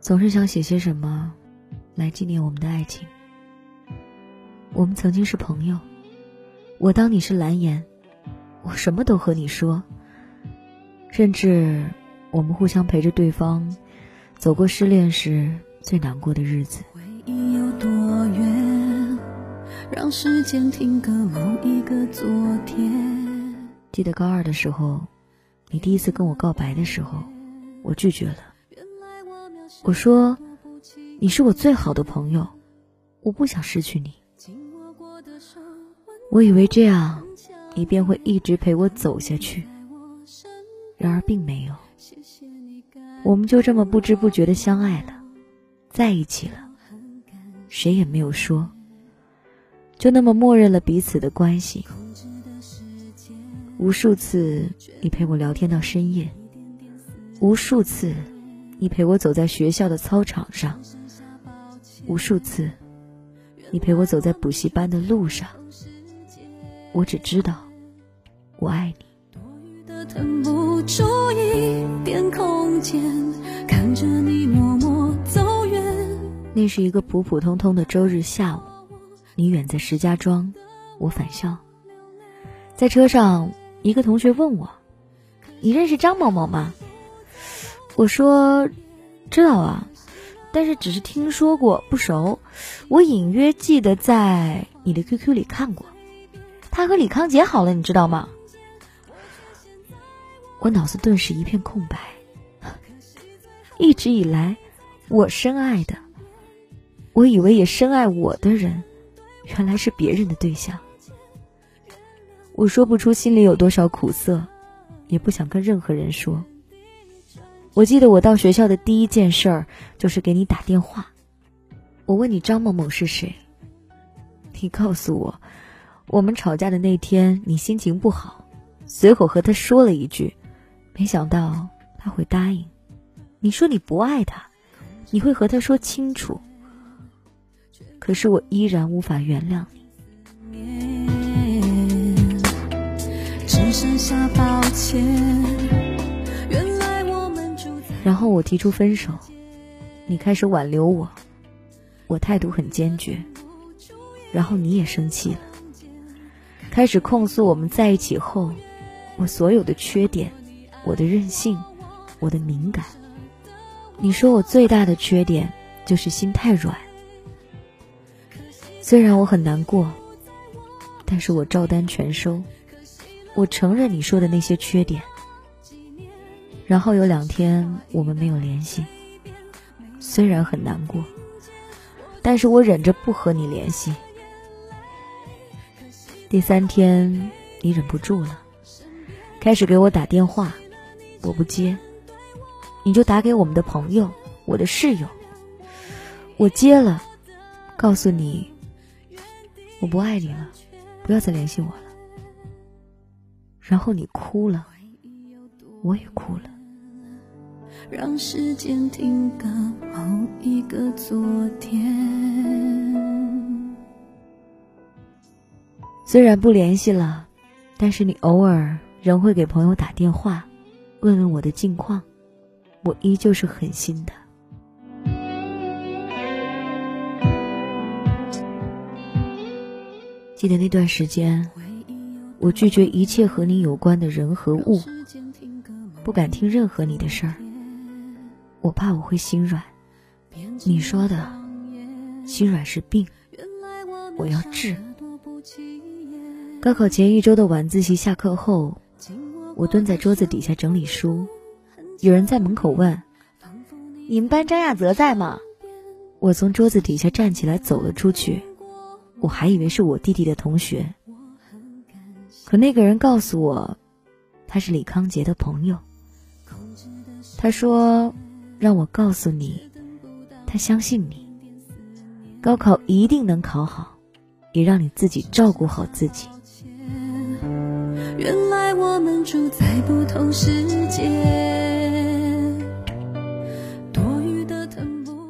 总是想写些什么，来纪念我们的爱情。我们曾经是朋友，我当你是蓝颜，我什么都和你说，甚至我们互相陪着对方，走过失恋时最难过的日子。回忆有多远？让时间停格某一个昨天。记得高二的时候，你第一次跟我告白的时候，我拒绝了。我说：“你是我最好的朋友，我不想失去你。”我以为这样，你便会一直陪我走下去。然而并没有，我们就这么不知不觉的相爱了，在一起了，谁也没有说，就那么默认了彼此的关系。无数次你陪我聊天到深夜，无数次。你陪我走在学校的操场上，无数次；你陪我走在补习班的路上，我只知道，我爱你。那是一个普普通通的周日下午，你远在石家庄，我返校。在车上，一个同学问我：“你认识张某某吗？”我说，知道啊，但是只是听说过，不熟。我隐约记得在你的 QQ 里看过，他和李康杰好了，你知道吗？我脑子顿时一片空白。一直以来，我深爱的，我以为也深爱我的人，原来是别人的对象。我说不出心里有多少苦涩，也不想跟任何人说。我记得我到学校的第一件事儿就是给你打电话。我问你张某某是谁，你告诉我，我们吵架的那天你心情不好，随口和他说了一句，没想到他会答应。你说你不爱他，你会和他说清楚。可是我依然无法原谅你。只剩下抱歉。然后我提出分手，你开始挽留我，我态度很坚决，然后你也生气了，开始控诉我们在一起后，我所有的缺点，我的任性，我的敏感。你说我最大的缺点就是心太软。虽然我很难过，但是我照单全收，我承认你说的那些缺点。然后有两天我们没有联系，虽然很难过，但是我忍着不和你联系。第三天你忍不住了，开始给我打电话，我不接，你就打给我们的朋友，我的室友，我接了，告诉你我不爱你了，不要再联系我了。然后你哭了，我也哭了。让时间停格某一个昨天。虽然不联系了，但是你偶尔仍会给朋友打电话，问问我的近况，我依旧是狠心的。记得那段时间，我拒绝一切和你有关的人和物，不敢听任何你的事儿。我怕我会心软，你说的心软是病，我要治。高考前一周的晚自习下课后，我蹲在桌子底下整理书，有人在门口问：“你们班张亚泽在吗？”我从桌子底下站起来走了出去，我还以为是我弟弟的同学，可那个人告诉我，他是李康杰的朋友。他说。让我告诉你，他相信你，高考一定能考好，也让你自己照顾好自己。原来我们住在不同世界。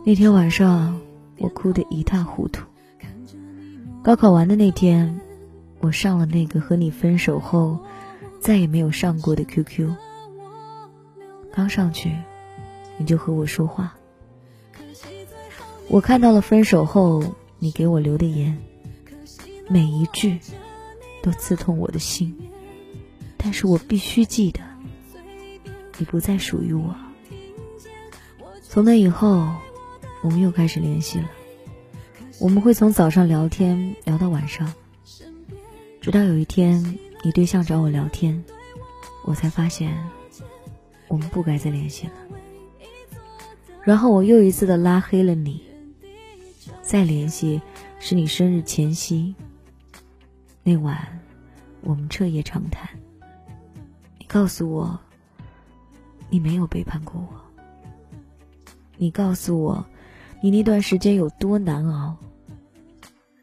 那天晚上，我哭得一塌糊涂。高考完的那天，我上了那个和你分手后再也没有上过的 QQ。刚上去。你就和我说话，我看到了分手后你给我留的言，每一句都刺痛我的心。但是我必须记得，你不再属于我。从那以后，我们又开始联系了。我们会从早上聊天聊到晚上，直到有一天你对象找我聊天，我才发现我们不该再联系了。然后我又一次的拉黑了你。再联系是你生日前夕。那晚，我们彻夜长谈。你告诉我，你没有背叛过我。你告诉我，你那段时间有多难熬。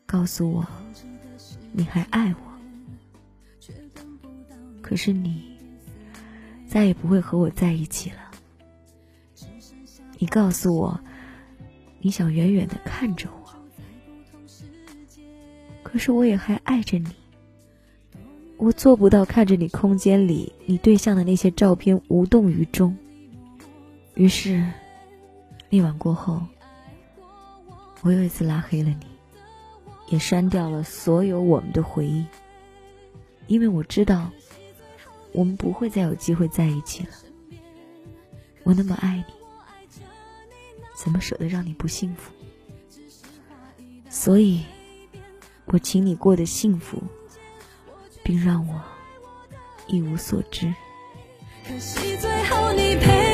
告诉我，你还爱我。可是你再也不会和我在一起了。你告诉我。你想远远的看着我，可是我也还爱着你。我做不到看着你空间里你对象的那些照片无动于衷。于是，那晚过后，我又一次拉黑了你，也删掉了所有我们的回忆，因为我知道，我们不会再有机会在一起了。我那么爱你。怎么舍得让你不幸福？所以，我请你过得幸福，并让我一无所知。可惜最后你陪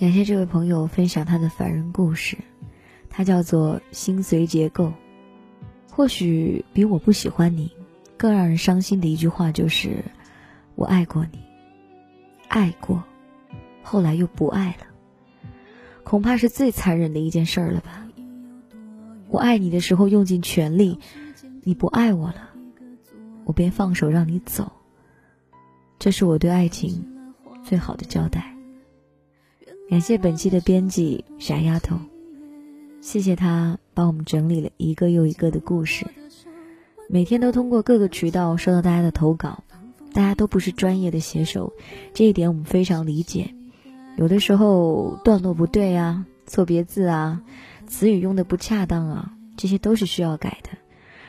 感谢这位朋友分享他的凡人故事，他叫做心随结构。或许比我不喜欢你更让人伤心的一句话就是“我爱过你，爱过，后来又不爱了”，恐怕是最残忍的一件事了吧。我爱你的时候用尽全力，你不爱我了，我便放手让你走。这是我对爱情最好的交代。感谢本期的编辑傻丫头，谢谢她帮我们整理了一个又一个的故事。每天都通过各个渠道收到大家的投稿，大家都不是专业的写手，这一点我们非常理解。有的时候段落不对啊，错别字啊。词语用的不恰当啊，这些都是需要改的。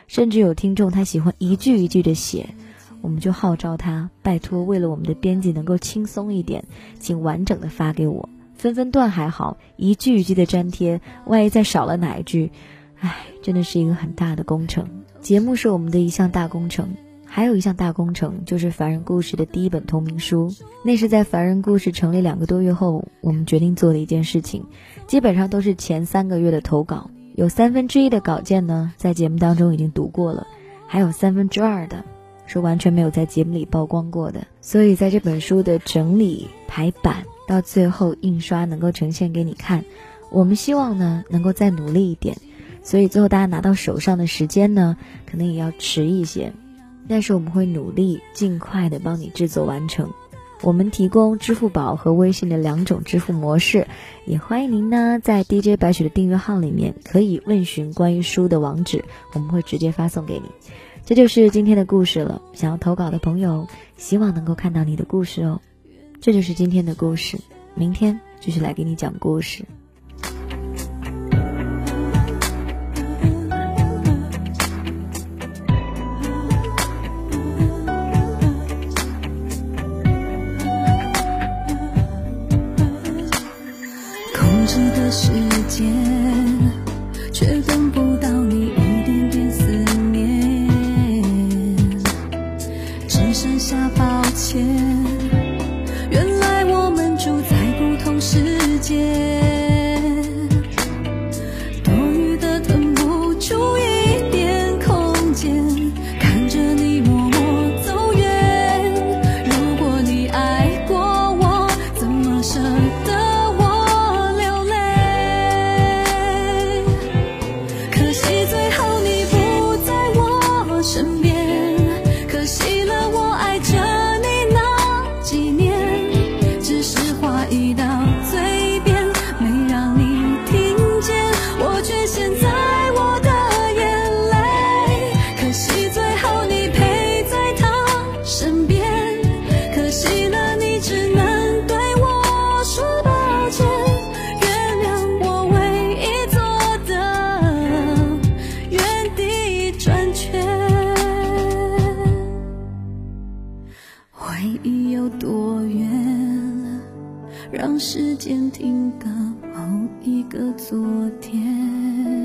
甚至有听众他喜欢一句一句的写，我们就号召他，拜托，为了我们的编辑能够轻松一点，请完整的发给我。分分段还好，一句一句的粘贴，万一再少了哪一句，唉，真的是一个很大的工程。节目是我们的一项大工程。还有一项大工程，就是《凡人故事》的第一本同名书。那是在《凡人故事》成立两个多月后，我们决定做的一件事情。基本上都是前三个月的投稿，有三分之一的稿件呢，在节目当中已经读过了，还有三分之二的是完全没有在节目里曝光过的。所以在这本书的整理排版到最后印刷能够呈现给你看，我们希望呢能够再努力一点。所以最后大家拿到手上的时间呢，可能也要迟一些。但是我们会努力尽快的帮你制作完成。我们提供支付宝和微信的两种支付模式，也欢迎您呢在 DJ 白雪的订阅号里面可以问询关于书的网址，我们会直接发送给你。这就是今天的故事了。想要投稿的朋友，希望能够看到你的故事哦。这就是今天的故事，明天继续来给你讲故事。舍得我流泪，可惜最后你不在我身边，可惜了我爱着你那几年，只是话已到嘴边，没让你听见，我却现在。爱已有多远？让时间停到某一个昨天。